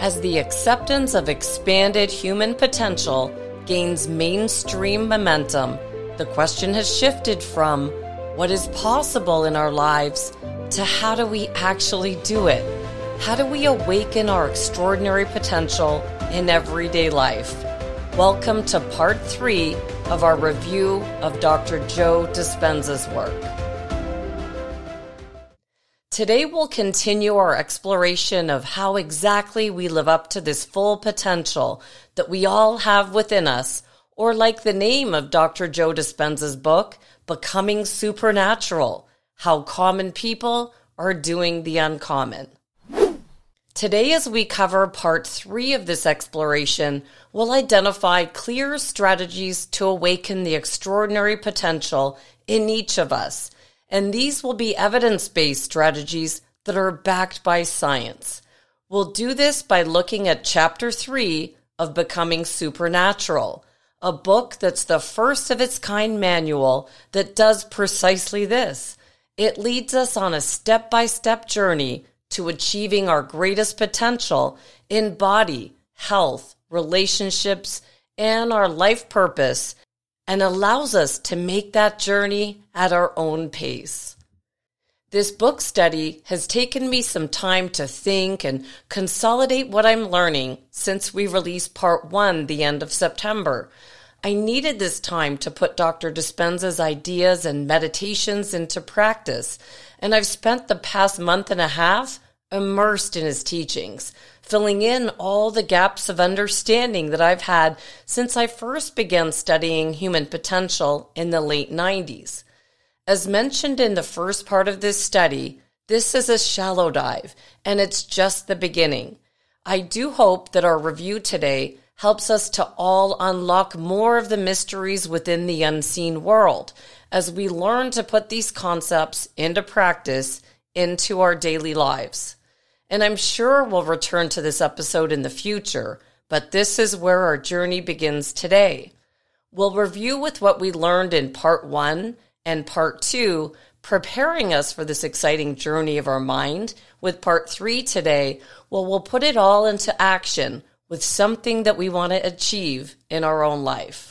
As the acceptance of expanded human potential gains mainstream momentum, the question has shifted from what is possible in our lives to how do we actually do it? How do we awaken our extraordinary potential in everyday life? Welcome to part three of our review of Dr. Joe Dispenza's work. Today, we'll continue our exploration of how exactly we live up to this full potential that we all have within us, or like the name of Dr. Joe Dispenza's book, Becoming Supernatural How Common People Are Doing the Uncommon. Today, as we cover part three of this exploration, we'll identify clear strategies to awaken the extraordinary potential in each of us and these will be evidence based strategies that are backed by science. We'll do this by looking at chapter three of Becoming Supernatural, a book that's the first of its kind manual that does precisely this. It leads us on a step by step journey to achieving our greatest potential in body, health, relationships, and our life purpose and allows us to make that journey at our own pace. This book study has taken me some time to think and consolidate what I'm learning since we released part one the end of September. I needed this time to put Dr. Dispenza's ideas and meditations into practice, and I've spent the past month and a half immersed in his teachings, filling in all the gaps of understanding that I've had since I first began studying human potential in the late 90s. As mentioned in the first part of this study, this is a shallow dive, and it's just the beginning. I do hope that our review today helps us to all unlock more of the mysteries within the unseen world as we learn to put these concepts into practice into our daily lives. And I'm sure we'll return to this episode in the future, but this is where our journey begins today. We'll review with what we learned in part one and part two, preparing us for this exciting journey of our mind. With part three today, well, we'll put it all into action with something that we want to achieve in our own life.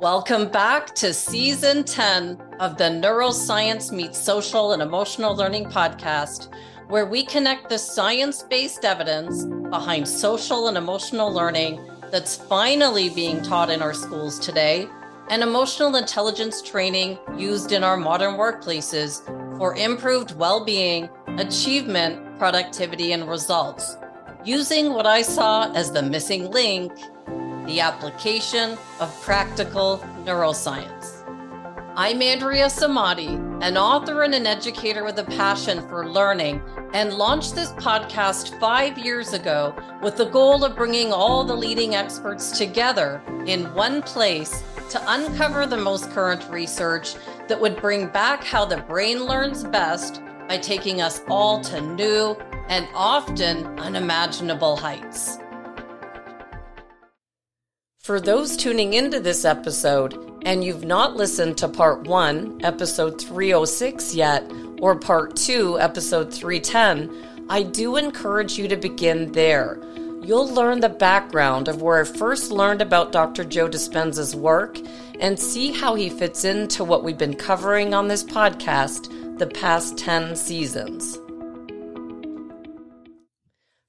Welcome back to season 10 of the Neuroscience Meets Social and Emotional Learning podcast, where we connect the science based evidence behind social and emotional learning that's finally being taught in our schools today and emotional intelligence training used in our modern workplaces for improved well being, achievement, productivity, and results. Using what I saw as the missing link the application of practical neuroscience. I'm Andrea Samadi, an author and an educator with a passion for learning, and launched this podcast five years ago with the goal of bringing all the leading experts together in one place to uncover the most current research that would bring back how the brain learns best by taking us all to new and often unimaginable heights. For those tuning into this episode and you've not listened to part one, episode 306 yet, or part two, episode 310, I do encourage you to begin there. You'll learn the background of where I first learned about Dr. Joe Dispenza's work and see how he fits into what we've been covering on this podcast the past 10 seasons.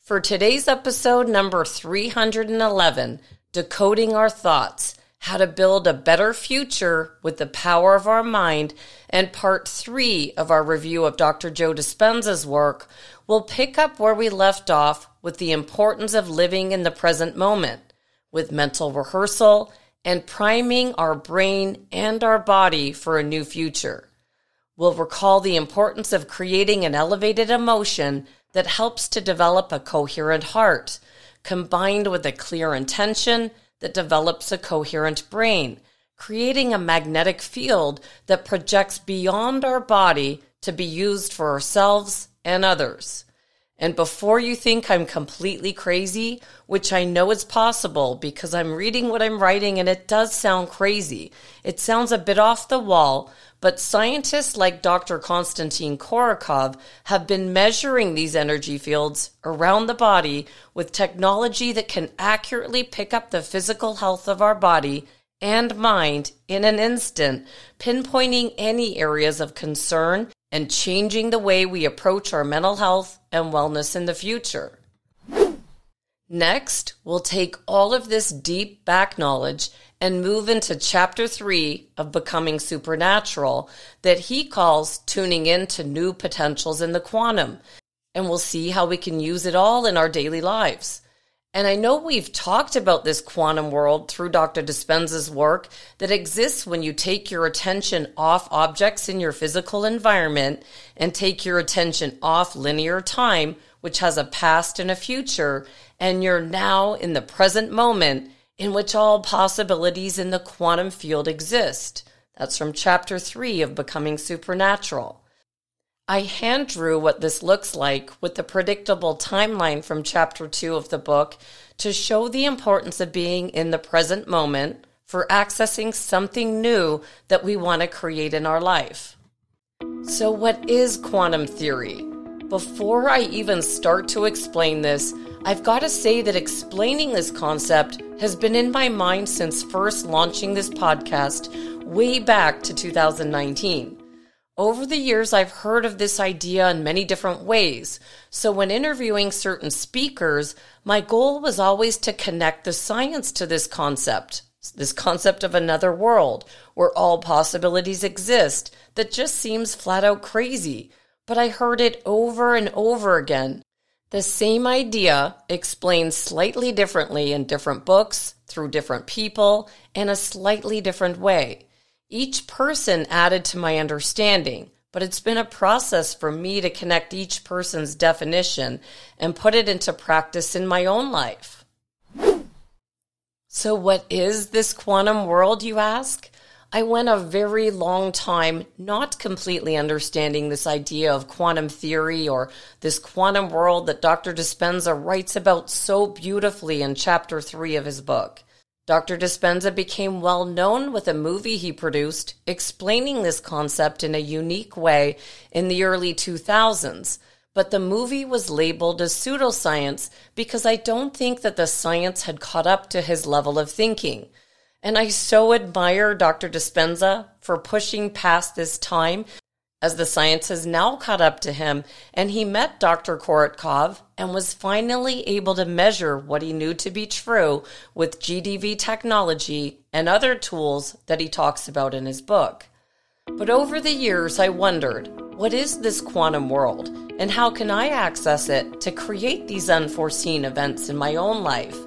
For today's episode number 311, decoding our thoughts, how to build a better future with the power of our mind, and part three of our review of Dr. Joe Dispenza's work, we'll pick up where we left off with the importance of living in the present moment, with mental rehearsal and priming our brain and our body for a new future. We'll recall the importance of creating an elevated emotion that helps to develop a coherent heart combined with a clear intention that develops a coherent brain, creating a magnetic field that projects beyond our body to be used for ourselves and others. And before you think I'm completely crazy, which I know is possible because I'm reading what I'm writing and it does sound crazy. It sounds a bit off the wall, but scientists like Dr. Konstantin Korotkov have been measuring these energy fields around the body with technology that can accurately pick up the physical health of our body and mind in an instant, pinpointing any areas of concern and changing the way we approach our mental health and wellness in the future. Next, we'll take all of this deep back knowledge and move into chapter three of Becoming Supernatural that he calls tuning into new potentials in the quantum. And we'll see how we can use it all in our daily lives. And I know we've talked about this quantum world through Dr. Dispenza's work that exists when you take your attention off objects in your physical environment and take your attention off linear time, which has a past and a future, and you're now in the present moment in which all possibilities in the quantum field exist. That's from chapter three of Becoming Supernatural. I hand drew what this looks like with the predictable timeline from chapter two of the book to show the importance of being in the present moment for accessing something new that we want to create in our life. So, what is quantum theory? Before I even start to explain this, I've got to say that explaining this concept has been in my mind since first launching this podcast way back to 2019. Over the years, I've heard of this idea in many different ways. So, when interviewing certain speakers, my goal was always to connect the science to this concept, this concept of another world where all possibilities exist that just seems flat out crazy. But I heard it over and over again. The same idea explained slightly differently in different books, through different people, in a slightly different way. Each person added to my understanding, but it's been a process for me to connect each person's definition and put it into practice in my own life. So, what is this quantum world, you ask? I went a very long time not completely understanding this idea of quantum theory or this quantum world that Dr. Dispenza writes about so beautifully in chapter three of his book. Dr. Dispenza became well known with a movie he produced explaining this concept in a unique way in the early 2000s. But the movie was labeled as pseudoscience because I don't think that the science had caught up to his level of thinking. And I so admire Dr. Dispenza for pushing past this time as the science has now caught up to him and he met Dr. Korotkov and was finally able to measure what he knew to be true with GDV technology and other tools that he talks about in his book. But over the years, I wondered what is this quantum world and how can I access it to create these unforeseen events in my own life?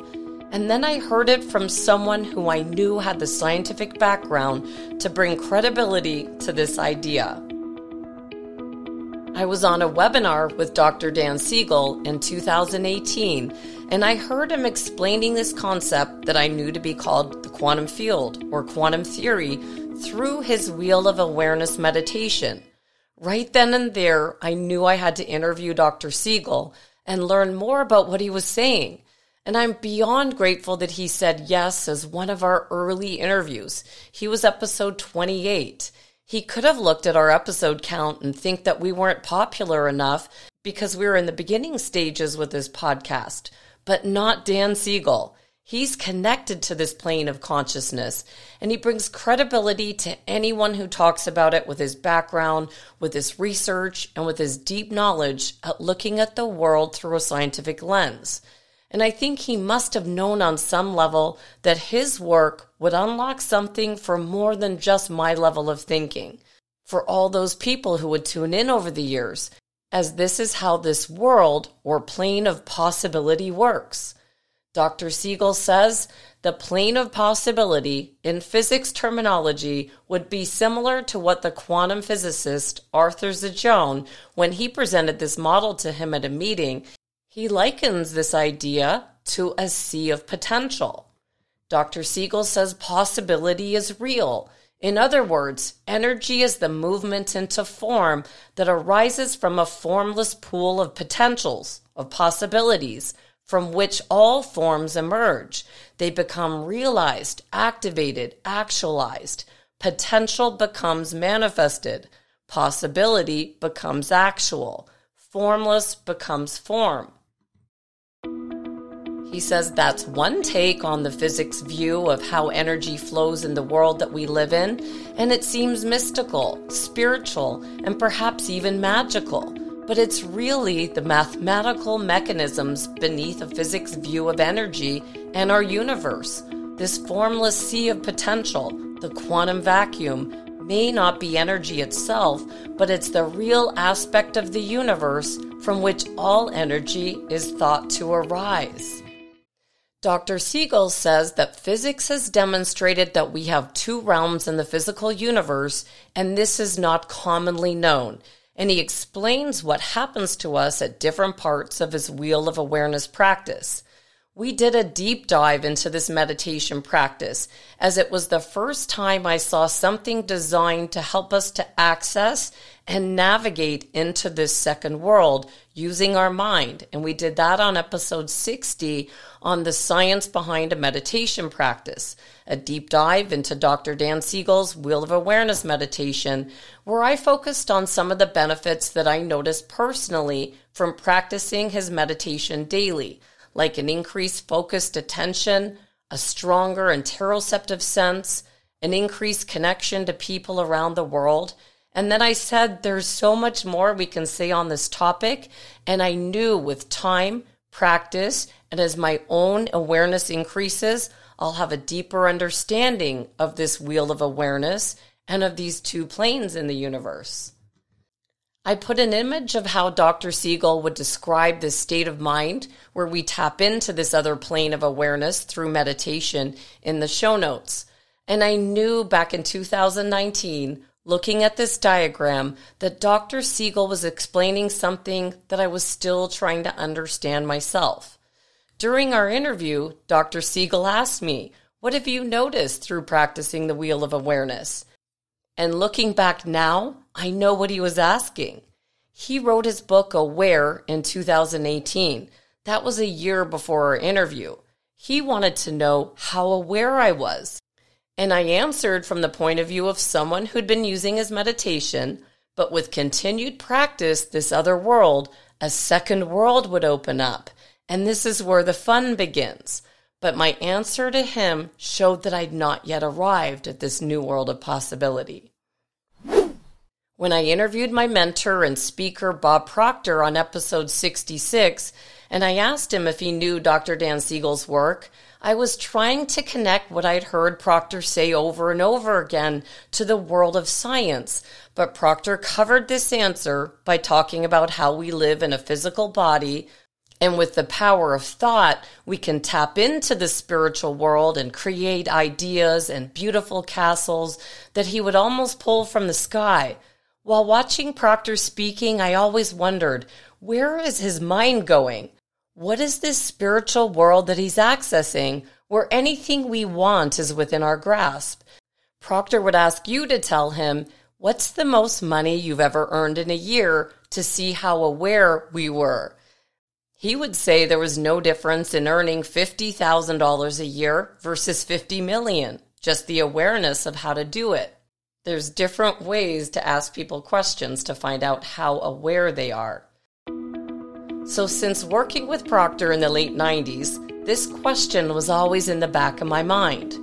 And then I heard it from someone who I knew had the scientific background to bring credibility to this idea. I was on a webinar with Dr. Dan Siegel in 2018, and I heard him explaining this concept that I knew to be called the quantum field or quantum theory through his wheel of awareness meditation. Right then and there, I knew I had to interview Dr. Siegel and learn more about what he was saying. And I'm beyond grateful that he said yes as one of our early interviews. He was episode 28. He could have looked at our episode count and think that we weren't popular enough because we were in the beginning stages with this podcast, but not Dan Siegel. He's connected to this plane of consciousness and he brings credibility to anyone who talks about it with his background, with his research, and with his deep knowledge at looking at the world through a scientific lens. And I think he must have known on some level that his work would unlock something for more than just my level of thinking, for all those people who would tune in over the years, as this is how this world or plane of possibility works. Dr. Siegel says the plane of possibility in physics terminology would be similar to what the quantum physicist Arthur Zajonc, when he presented this model to him at a meeting, he likens this idea to a sea of potential. Dr. Siegel says possibility is real. In other words, energy is the movement into form that arises from a formless pool of potentials, of possibilities, from which all forms emerge. They become realized, activated, actualized. potential becomes manifested, possibility becomes actual, formless becomes form. He says that's one take on the physics view of how energy flows in the world that we live in, and it seems mystical, spiritual, and perhaps even magical. But it's really the mathematical mechanisms beneath a physics view of energy and our universe. This formless sea of potential, the quantum vacuum, may not be energy itself, but it's the real aspect of the universe from which all energy is thought to arise. Dr. Siegel says that physics has demonstrated that we have two realms in the physical universe, and this is not commonly known. And he explains what happens to us at different parts of his Wheel of Awareness practice. We did a deep dive into this meditation practice as it was the first time I saw something designed to help us to access and navigate into this second world using our mind. And we did that on episode 60 on the science behind a meditation practice, a deep dive into Dr. Dan Siegel's Wheel of Awareness meditation, where I focused on some of the benefits that I noticed personally from practicing his meditation daily, like an increased focused attention, a stronger interoceptive sense, an increased connection to people around the world and then I said, there's so much more we can say on this topic. And I knew with time, practice, and as my own awareness increases, I'll have a deeper understanding of this wheel of awareness and of these two planes in the universe. I put an image of how Dr. Siegel would describe this state of mind where we tap into this other plane of awareness through meditation in the show notes. And I knew back in 2019 looking at this diagram that Dr. Siegel was explaining something that I was still trying to understand myself. During our interview, Dr. Siegel asked me, What have you noticed through practicing the Wheel of Awareness? And looking back now, I know what he was asking. He wrote his book Aware in 2018. That was a year before our interview. He wanted to know how aware I was. And I answered from the point of view of someone who'd been using his meditation, but with continued practice, this other world, a second world would open up. And this is where the fun begins. But my answer to him showed that I'd not yet arrived at this new world of possibility. When I interviewed my mentor and speaker, Bob Proctor, on episode 66, and I asked him if he knew Dr. Dan Siegel's work, I was trying to connect what I'd heard Proctor say over and over again to the world of science. But Proctor covered this answer by talking about how we live in a physical body. And with the power of thought, we can tap into the spiritual world and create ideas and beautiful castles that he would almost pull from the sky. While watching Proctor speaking, I always wondered, where is his mind going? What is this spiritual world that he's accessing where anything we want is within our grasp? Proctor would ask you to tell him, What's the most money you've ever earned in a year to see how aware we were? He would say there was no difference in earning $50,000 a year versus 50 million, just the awareness of how to do it. There's different ways to ask people questions to find out how aware they are. So, since working with Proctor in the late 90s, this question was always in the back of my mind.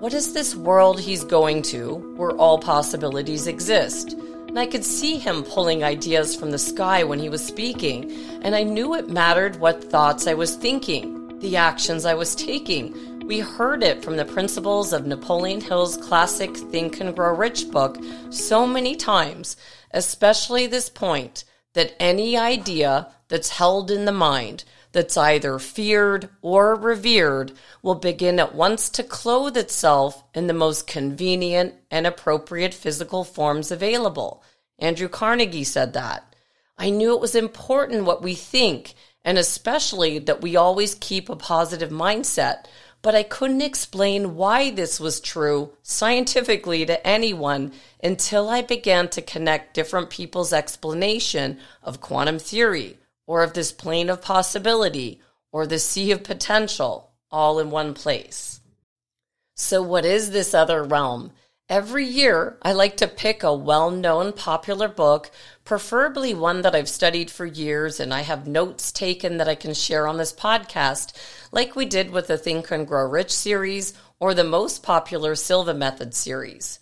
What is this world he's going to where all possibilities exist? And I could see him pulling ideas from the sky when he was speaking, and I knew it mattered what thoughts I was thinking, the actions I was taking. We heard it from the principles of Napoleon Hill's classic Think and Grow Rich book so many times, especially this point that any idea that's held in the mind, that's either feared or revered, will begin at once to clothe itself in the most convenient and appropriate physical forms available. Andrew Carnegie said that. I knew it was important what we think, and especially that we always keep a positive mindset but I couldn't explain why this was true scientifically to anyone until I began to connect different people's explanation of quantum theory or of this plane of possibility or the sea of potential all in one place. So, what is this other realm? Every year, I like to pick a well known popular book, preferably one that I've studied for years and I have notes taken that I can share on this podcast, like we did with the Think and Grow Rich series or the most popular Silva Method series.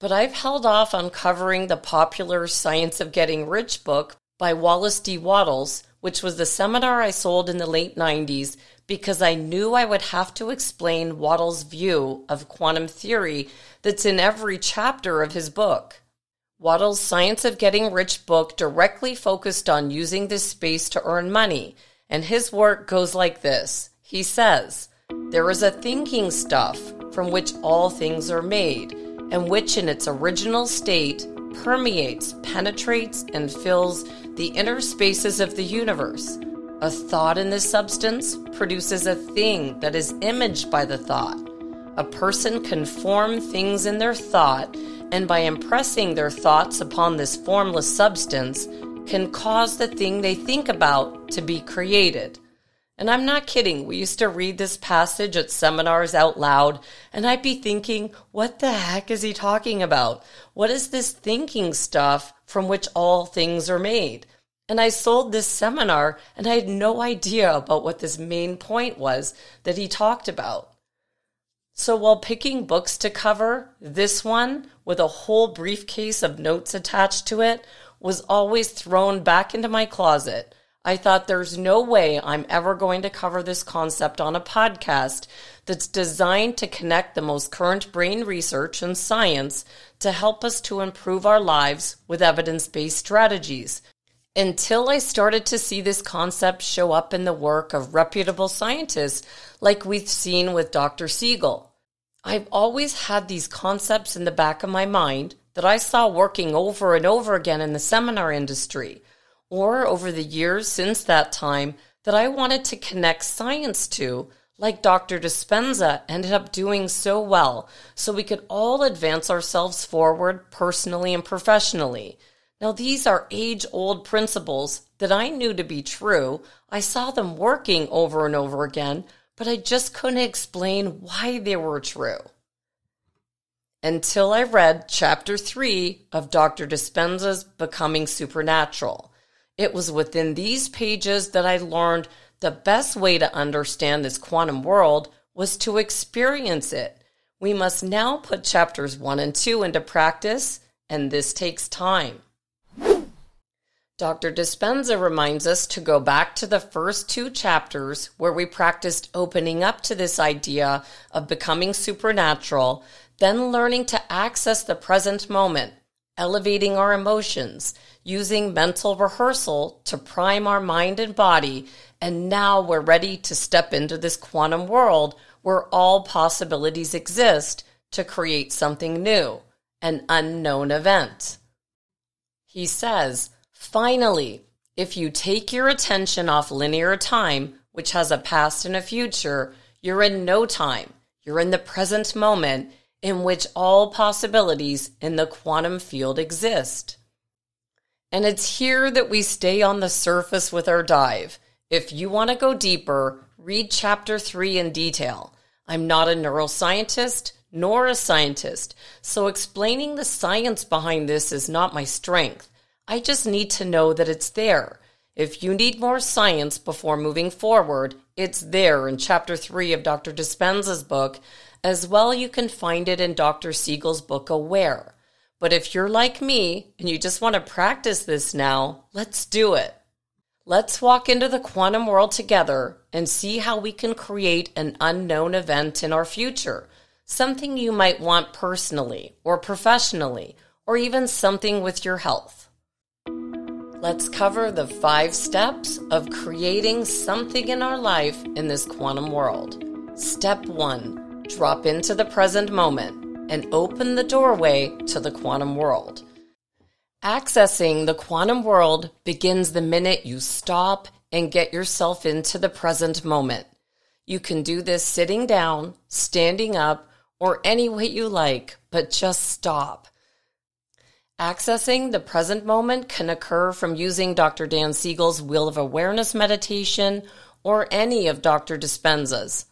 But I've held off on covering the popular Science of Getting Rich book by Wallace D. Wattles, which was the seminar I sold in the late 90s because I knew I would have to explain Wattles' view of quantum theory that's in every chapter of his book. Wattles' Science of Getting Rich book directly focused on using this space to earn money, and his work goes like this. He says, There is a thinking stuff from which all things are made, and which in its original state permeates, penetrates, and fills the inner spaces of the universe. A thought in this substance produces a thing that is imaged by the thought. A person can form things in their thought, and by impressing their thoughts upon this formless substance, can cause the thing they think about to be created. And I'm not kidding. We used to read this passage at seminars out loud, and I'd be thinking, what the heck is he talking about? What is this thinking stuff from which all things are made? And I sold this seminar, and I had no idea about what this main point was that he talked about. So while picking books to cover, this one, with a whole briefcase of notes attached to it, was always thrown back into my closet. I thought there's no way I'm ever going to cover this concept on a podcast that's designed to connect the most current brain research and science to help us to improve our lives with evidence based strategies. Until I started to see this concept show up in the work of reputable scientists like we've seen with Dr. Siegel. I've always had these concepts in the back of my mind that I saw working over and over again in the seminar industry, or over the years since that time that I wanted to connect science to, like Dr. Dispenza ended up doing so well, so we could all advance ourselves forward personally and professionally. Now, these are age old principles that I knew to be true. I saw them working over and over again, but I just couldn't explain why they were true. Until I read chapter three of Dr. Dispenza's Becoming Supernatural. It was within these pages that I learned the best way to understand this quantum world was to experience it. We must now put chapters one and two into practice, and this takes time. Dr. Dispenza reminds us to go back to the first two chapters where we practiced opening up to this idea of becoming supernatural, then learning to access the present moment, elevating our emotions, using mental rehearsal to prime our mind and body, and now we're ready to step into this quantum world where all possibilities exist to create something new, an unknown event. He says, Finally, if you take your attention off linear time, which has a past and a future, you're in no time. You're in the present moment in which all possibilities in the quantum field exist. And it's here that we stay on the surface with our dive. If you want to go deeper, read chapter three in detail. I'm not a neuroscientist nor a scientist, so explaining the science behind this is not my strength. I just need to know that it's there. If you need more science before moving forward, it's there in chapter 3 of Dr. Dispenza's book. As well, you can find it in Dr. Siegel's book, Aware. But if you're like me and you just want to practice this now, let's do it. Let's walk into the quantum world together and see how we can create an unknown event in our future. Something you might want personally or professionally, or even something with your health. Let's cover the five steps of creating something in our life in this quantum world. Step one drop into the present moment and open the doorway to the quantum world. Accessing the quantum world begins the minute you stop and get yourself into the present moment. You can do this sitting down, standing up, or any way you like, but just stop. Accessing the present moment can occur from using Dr. Dan Siegel's Wheel of Awareness meditation or any of Dr. Dispenza's.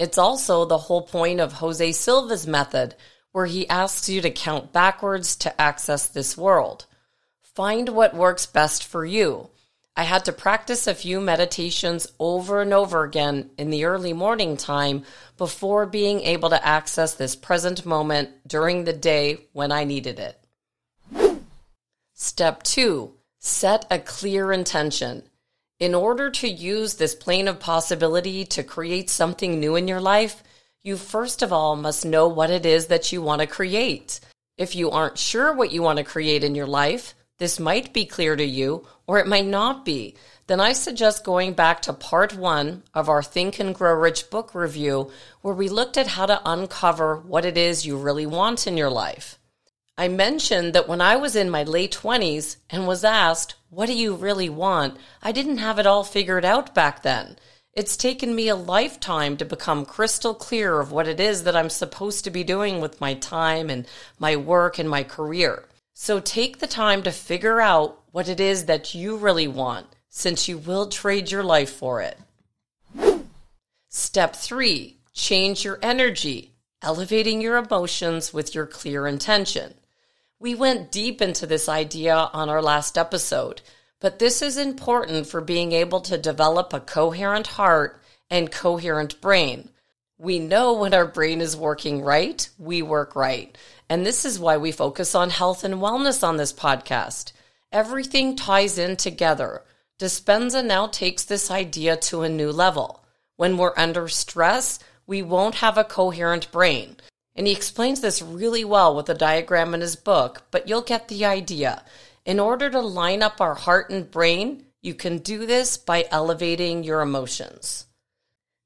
It's also the whole point of Jose Silva's method, where he asks you to count backwards to access this world. Find what works best for you. I had to practice a few meditations over and over again in the early morning time before being able to access this present moment during the day when I needed it. Step two, set a clear intention. In order to use this plane of possibility to create something new in your life, you first of all must know what it is that you want to create. If you aren't sure what you want to create in your life, this might be clear to you, or it might not be. Then I suggest going back to part one of our Think and Grow Rich book review, where we looked at how to uncover what it is you really want in your life. I mentioned that when I was in my late 20s and was asked, What do you really want? I didn't have it all figured out back then. It's taken me a lifetime to become crystal clear of what it is that I'm supposed to be doing with my time and my work and my career. So take the time to figure out what it is that you really want, since you will trade your life for it. Step three, change your energy, elevating your emotions with your clear intention. We went deep into this idea on our last episode, but this is important for being able to develop a coherent heart and coherent brain. We know when our brain is working right, we work right. And this is why we focus on health and wellness on this podcast. Everything ties in together. Dispenza now takes this idea to a new level. When we're under stress, we won't have a coherent brain. And he explains this really well with a diagram in his book, but you'll get the idea. In order to line up our heart and brain, you can do this by elevating your emotions.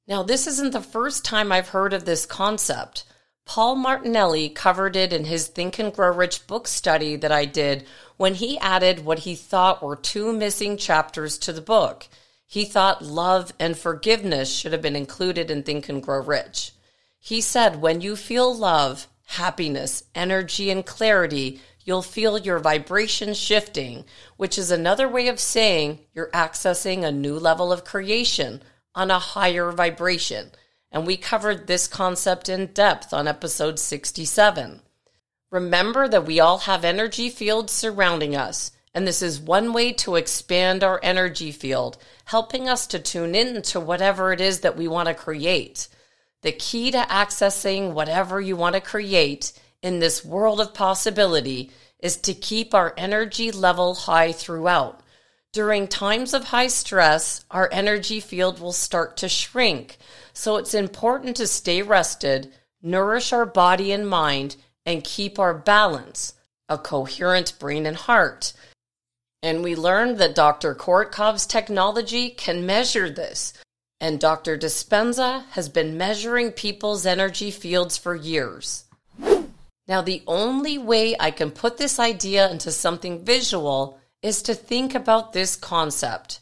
Now, this isn't the first time I've heard of this concept. Paul Martinelli covered it in his Think and Grow Rich book study that I did when he added what he thought were two missing chapters to the book. He thought love and forgiveness should have been included in Think and Grow Rich. He said, when you feel love, happiness, energy, and clarity, you'll feel your vibration shifting, which is another way of saying you're accessing a new level of creation on a higher vibration and we covered this concept in depth on episode 67. Remember that we all have energy fields surrounding us, and this is one way to expand our energy field, helping us to tune in to whatever it is that we want to create. The key to accessing whatever you want to create in this world of possibility is to keep our energy level high throughout. During times of high stress, our energy field will start to shrink. So it's important to stay rested, nourish our body and mind, and keep our balance, a coherent brain and heart. And we learned that Dr. Korotkov's technology can measure this. And Dr. Dispenza has been measuring people's energy fields for years. Now, the only way I can put this idea into something visual is to think about this concept.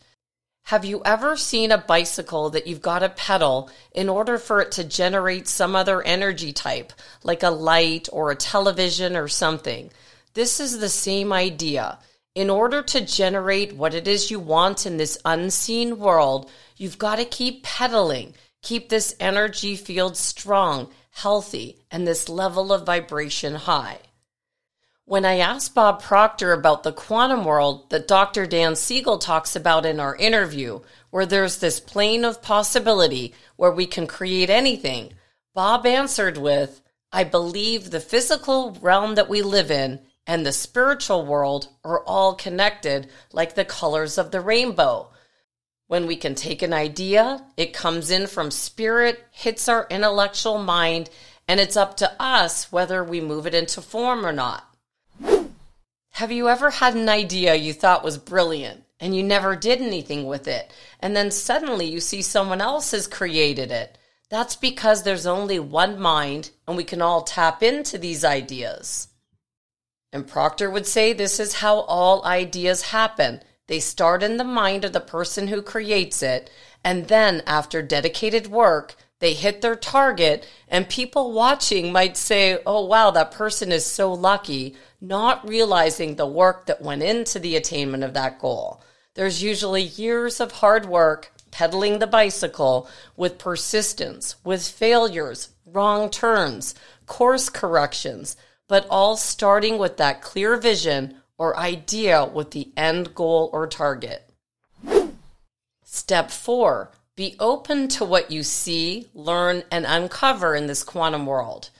Have you ever seen a bicycle that you've got to pedal in order for it to generate some other energy type, like a light or a television or something? This is the same idea. In order to generate what it is you want in this unseen world, you've got to keep pedaling, keep this energy field strong, healthy, and this level of vibration high. When I asked Bob Proctor about the quantum world that Dr. Dan Siegel talks about in our interview, where there's this plane of possibility where we can create anything, Bob answered with, I believe the physical realm that we live in and the spiritual world are all connected like the colors of the rainbow. When we can take an idea, it comes in from spirit, hits our intellectual mind, and it's up to us whether we move it into form or not. Have you ever had an idea you thought was brilliant and you never did anything with it, and then suddenly you see someone else has created it? That's because there's only one mind and we can all tap into these ideas. And Proctor would say this is how all ideas happen. They start in the mind of the person who creates it, and then after dedicated work, they hit their target, and people watching might say, Oh, wow, that person is so lucky not realizing the work that went into the attainment of that goal. There's usually years of hard work pedaling the bicycle with persistence, with failures, wrong turns, course corrections, but all starting with that clear vision or idea with the end goal or target. Step four, be open to what you see, learn, and uncover in this quantum world.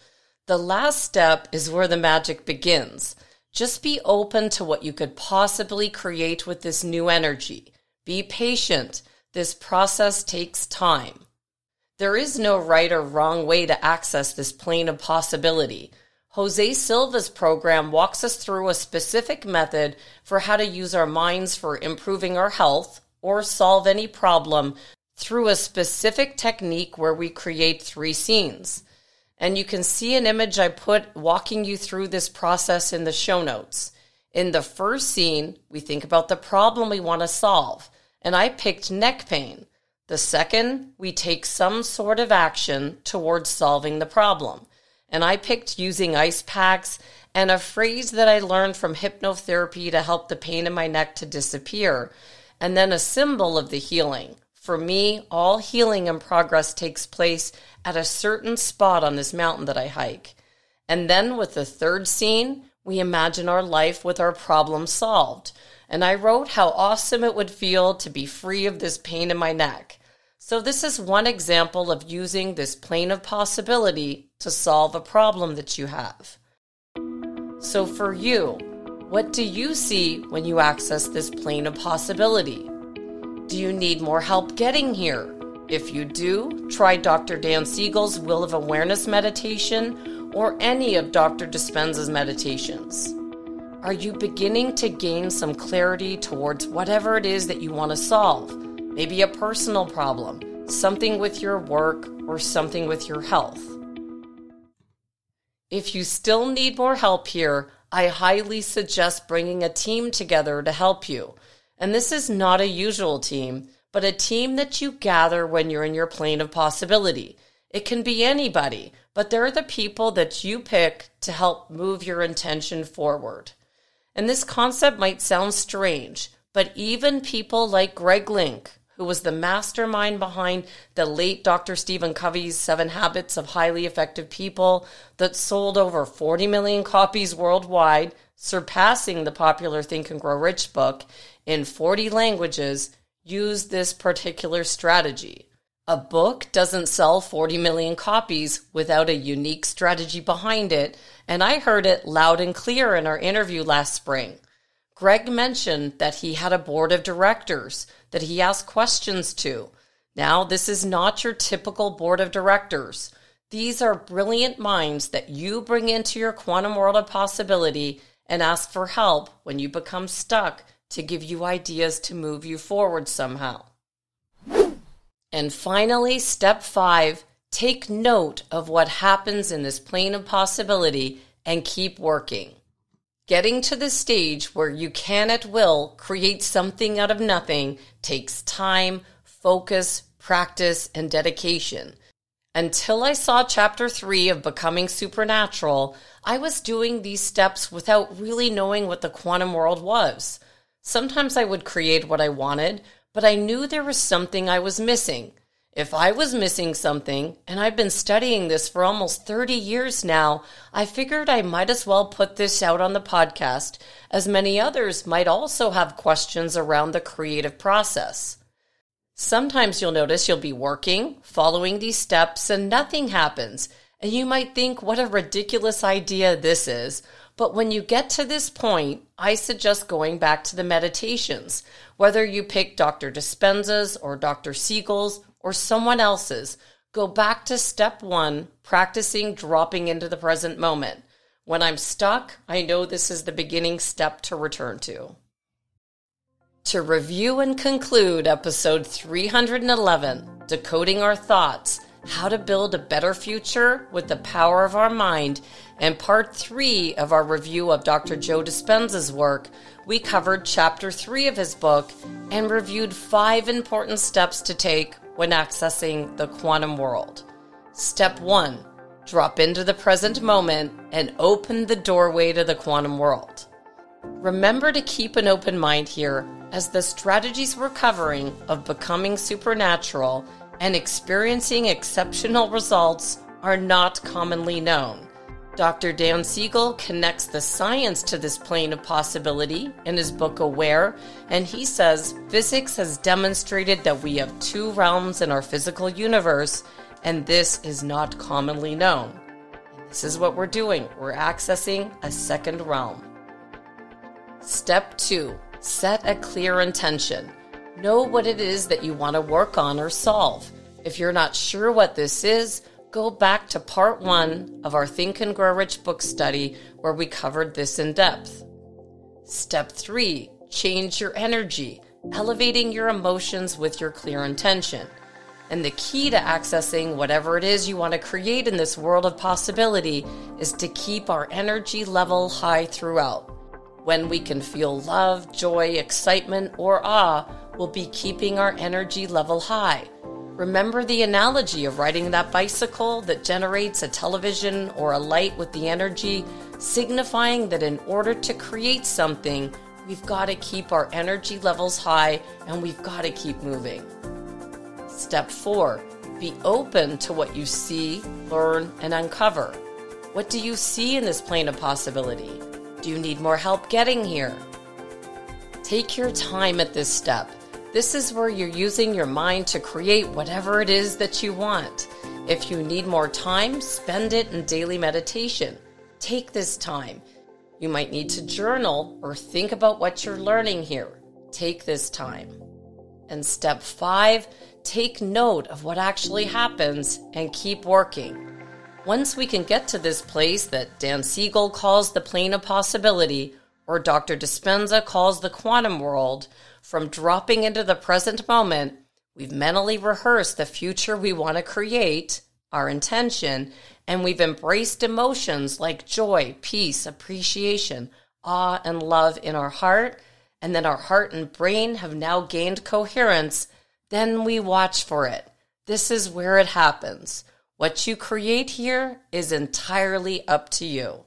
The last step is where the magic begins. Just be open to what you could possibly create with this new energy. Be patient. This process takes time. There is no right or wrong way to access this plane of possibility. Jose Silva's program walks us through a specific method for how to use our minds for improving our health or solve any problem through a specific technique where we create three scenes. And you can see an image I put walking you through this process in the show notes. In the first scene, we think about the problem we want to solve, and I picked neck pain. The second, we take some sort of action towards solving the problem and I picked using ice packs and a phrase that I learned from hypnotherapy to help the pain in my neck to disappear, and then a symbol of the healing. For me, all healing and progress takes place at a certain spot on this mountain that I hike. And then with the third scene, we imagine our life with our problem solved. And I wrote how awesome it would feel to be free of this pain in my neck. So, this is one example of using this plane of possibility to solve a problem that you have. So, for you, what do you see when you access this plane of possibility? Do you need more help getting here? If you do, try Dr. Dan Siegel's Wheel of Awareness meditation or any of Dr. Dispenza's meditations. Are you beginning to gain some clarity towards whatever it is that you want to solve? Maybe a personal problem, something with your work, or something with your health. If you still need more help here, I highly suggest bringing a team together to help you. And this is not a usual team, but a team that you gather when you're in your plane of possibility. It can be anybody, but they're the people that you pick to help move your intention forward. And this concept might sound strange, but even people like Greg Link, who was the mastermind behind the late Dr. Stephen Covey's Seven Habits of Highly Effective People that sold over 40 million copies worldwide, surpassing the popular Think and Grow Rich book in 40 languages, used this particular strategy. A book doesn't sell 40 million copies without a unique strategy behind it, and I heard it loud and clear in our interview last spring. Greg mentioned that he had a board of directors that he asked questions to. Now, this is not your typical board of directors. These are brilliant minds that you bring into your quantum world of possibility and ask for help when you become stuck to give you ideas to move you forward somehow. And finally, step five take note of what happens in this plane of possibility and keep working. Getting to the stage where you can at will create something out of nothing takes time, focus, practice, and dedication. Until I saw chapter three of Becoming Supernatural, I was doing these steps without really knowing what the quantum world was. Sometimes I would create what I wanted, but I knew there was something I was missing. If I was missing something, and I've been studying this for almost 30 years now, I figured I might as well put this out on the podcast, as many others might also have questions around the creative process. Sometimes you'll notice you'll be working, following these steps, and nothing happens. And you might think, what a ridiculous idea this is. But when you get to this point, I suggest going back to the meditations, whether you pick Dr. Dispenza's or Dr. Siegel's or someone else's, go back to step one, practicing dropping into the present moment. When I'm stuck, I know this is the beginning step to return to. To review and conclude episode 311, Decoding Our Thoughts How to Build a Better Future with the Power of Our Mind, and part three of our review of Dr. Joe Dispenza's work, we covered chapter three of his book and reviewed five important steps to take when accessing the quantum world. Step one drop into the present moment and open the doorway to the quantum world. Remember to keep an open mind here as the strategies we're covering of becoming supernatural and experiencing exceptional results are not commonly known. Dr. Dan Siegel connects the science to this plane of possibility in his book Aware, and he says physics has demonstrated that we have two realms in our physical universe, and this is not commonly known. This is what we're doing we're accessing a second realm. Step two set a clear intention. Know what it is that you want to work on or solve. If you're not sure what this is, go back to part one of our Think and Grow Rich book study where we covered this in depth. Step three, change your energy, elevating your emotions with your clear intention. And the key to accessing whatever it is you want to create in this world of possibility is to keep our energy level high throughout. When we can feel love, joy, excitement, or awe, we'll be keeping our energy level high. Remember the analogy of riding that bicycle that generates a television or a light with the energy, signifying that in order to create something, we've got to keep our energy levels high and we've got to keep moving. Step four, be open to what you see, learn, and uncover. What do you see in this plane of possibility? Do you need more help getting here? Take your time at this step this is where you're using your mind to create whatever it is that you want. If you need more time, spend it in daily meditation. Take this time. You might need to journal or think about what you're learning here. Take this time. And step five, take note of what actually happens and keep working. Once we can get to this place that Dan Siegel calls the plane of possibility, or Dr. Dispenza calls the quantum world, from dropping into the present moment, we've mentally rehearsed the future we want to create, our intention, and we've embraced emotions like joy, peace, appreciation, awe, and love in our heart. And then our heart and brain have now gained coherence. Then we watch for it. This is where it happens. What you create here is entirely up to you.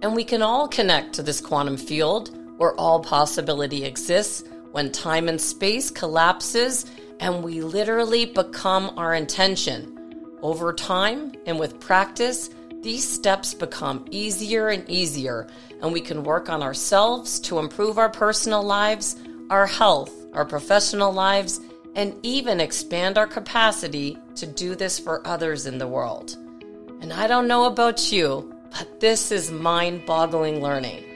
And we can all connect to this quantum field where all possibility exists, when time and space collapses and we literally become our intention. Over time and with practice, these steps become easier and easier, and we can work on ourselves to improve our personal lives, our health, our professional lives, and even expand our capacity to do this for others in the world. And I don't know about you, but this is mind boggling learning.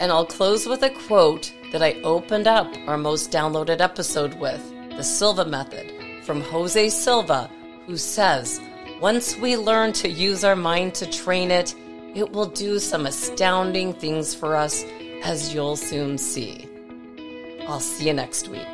And I'll close with a quote that I opened up our most downloaded episode with the Silva Method from Jose Silva, who says, Once we learn to use our mind to train it, it will do some astounding things for us, as you'll soon see. I'll see you next week.